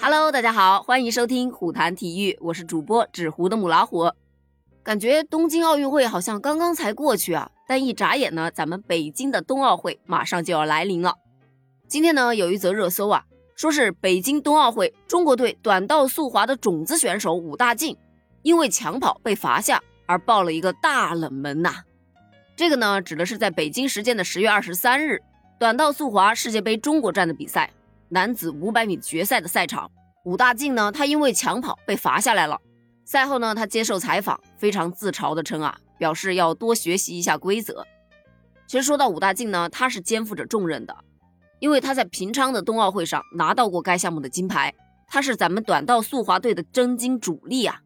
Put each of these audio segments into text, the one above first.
Hello，大家好，欢迎收听虎谈体育，我是主播纸糊的母老虎。感觉东京奥运会好像刚刚才过去啊，但一眨眼呢，咱们北京的冬奥会马上就要来临了。今天呢，有一则热搜啊，说是北京冬奥会中国队短道速滑的种子选手武大靖，因为抢跑被罚下而爆了一个大冷门呐。这个呢，指的是在北京时间的十月二十三日，短道速滑世界杯中国站的比赛。男子五百米决赛的赛场，武大靖呢，他因为抢跑被罚下来了。赛后呢，他接受采访，非常自嘲的称啊，表示要多学习一下规则。其实说到武大靖呢，他是肩负着重任的，因为他在平昌的冬奥会上拿到过该项目的金牌，他是咱们短道速滑队的真金主力啊。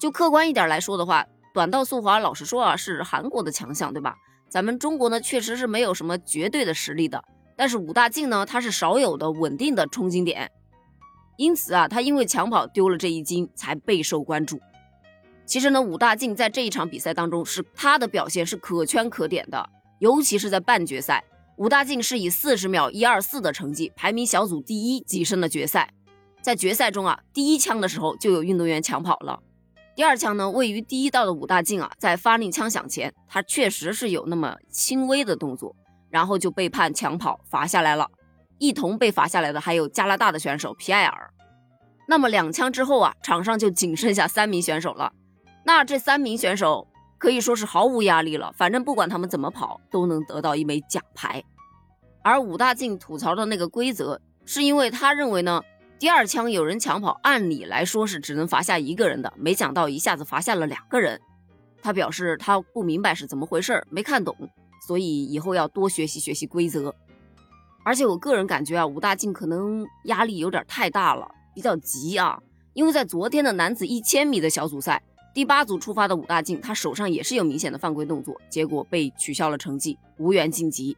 就客观一点来说的话，短道速滑老实说啊，是韩国的强项，对吧？咱们中国呢，确实是没有什么绝对的实力的。但是武大靖呢，他是少有的稳定的冲金点，因此啊，他因为抢跑丢了这一金，才备受关注。其实呢，武大靖在这一场比赛当中，是他的表现是可圈可点的，尤其是在半决赛，武大靖是以四十秒一二四的成绩排名小组第一，跻身了决赛。在决赛中啊，第一枪的时候就有运动员抢跑了，第二枪呢，位于第一道的武大靖啊，在发令枪响前，他确实是有那么轻微的动作。然后就被判抢跑罚下来了，一同被罚下来的还有加拿大的选手皮埃尔。那么两枪之后啊，场上就仅剩下三名选手了。那这三名选手可以说是毫无压力了，反正不管他们怎么跑，都能得到一枚奖牌。而武大靖吐槽的那个规则，是因为他认为呢，第二枪有人抢跑，按理来说是只能罚下一个人的，没想到一下子罚下了两个人。他表示他不明白是怎么回事，没看懂。所以以后要多学习学习规则，而且我个人感觉啊，武大靖可能压力有点太大了，比较急啊。因为在昨天的男子一千米的小组赛，第八组出发的武大靖，他手上也是有明显的犯规动作，结果被取消了成绩，无缘晋级。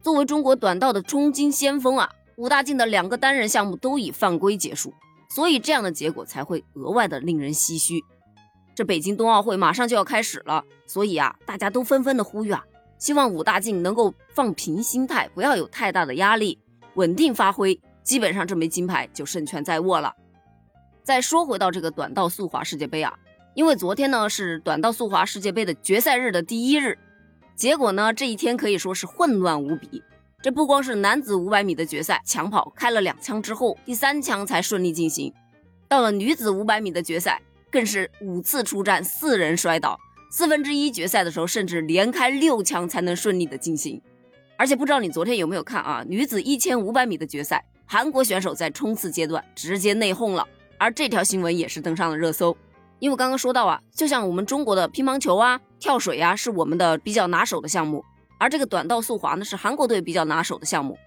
作为中国短道的冲金先锋啊，武大靖的两个单人项目都以犯规结束，所以这样的结果才会额外的令人唏嘘。这北京冬奥会马上就要开始了，所以啊，大家都纷纷的呼吁啊。希望武大靖能够放平心态，不要有太大的压力，稳定发挥，基本上这枚金牌就胜券在握了。再说回到这个短道速滑世界杯啊，因为昨天呢是短道速滑世界杯的决赛日的第一日，结果呢这一天可以说是混乱无比。这不光是男子五百米的决赛抢跑开了两枪之后，第三枪才顺利进行，到了女子五百米的决赛，更是五次出战四人摔倒。四分之一决赛的时候，甚至连开六枪才能顺利的进行。而且不知道你昨天有没有看啊？女子一千五百米的决赛，韩国选手在冲刺阶段直接内讧了，而这条新闻也是登上了热搜。因为刚刚说到啊，就像我们中国的乒乓球啊、跳水啊，是我们的比较拿手的项目，而这个短道速滑呢，是韩国队比较拿手的项目。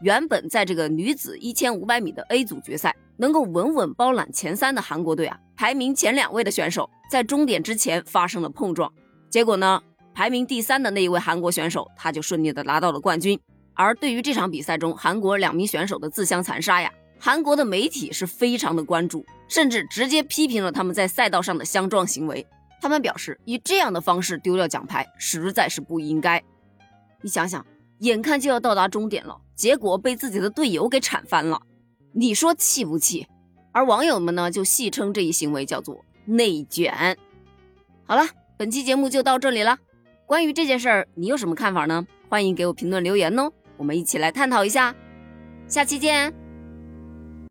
原本在这个女子一千五百米的 A 组决赛，能够稳稳包揽前三的韩国队啊。排名前两位的选手在终点之前发生了碰撞，结果呢，排名第三的那一位韩国选手他就顺利的拿到了冠军。而对于这场比赛中韩国两名选手的自相残杀呀，韩国的媒体是非常的关注，甚至直接批评了他们在赛道上的相撞行为。他们表示，以这样的方式丢掉奖牌实在是不应该。你想想，眼看就要到达终点了，结果被自己的队友给铲翻了，你说气不气？而网友们呢，就戏称这一行为叫做内卷。好了，本期节目就到这里了。关于这件事儿，你有什么看法呢？欢迎给我评论留言哦，我们一起来探讨一下。下期见。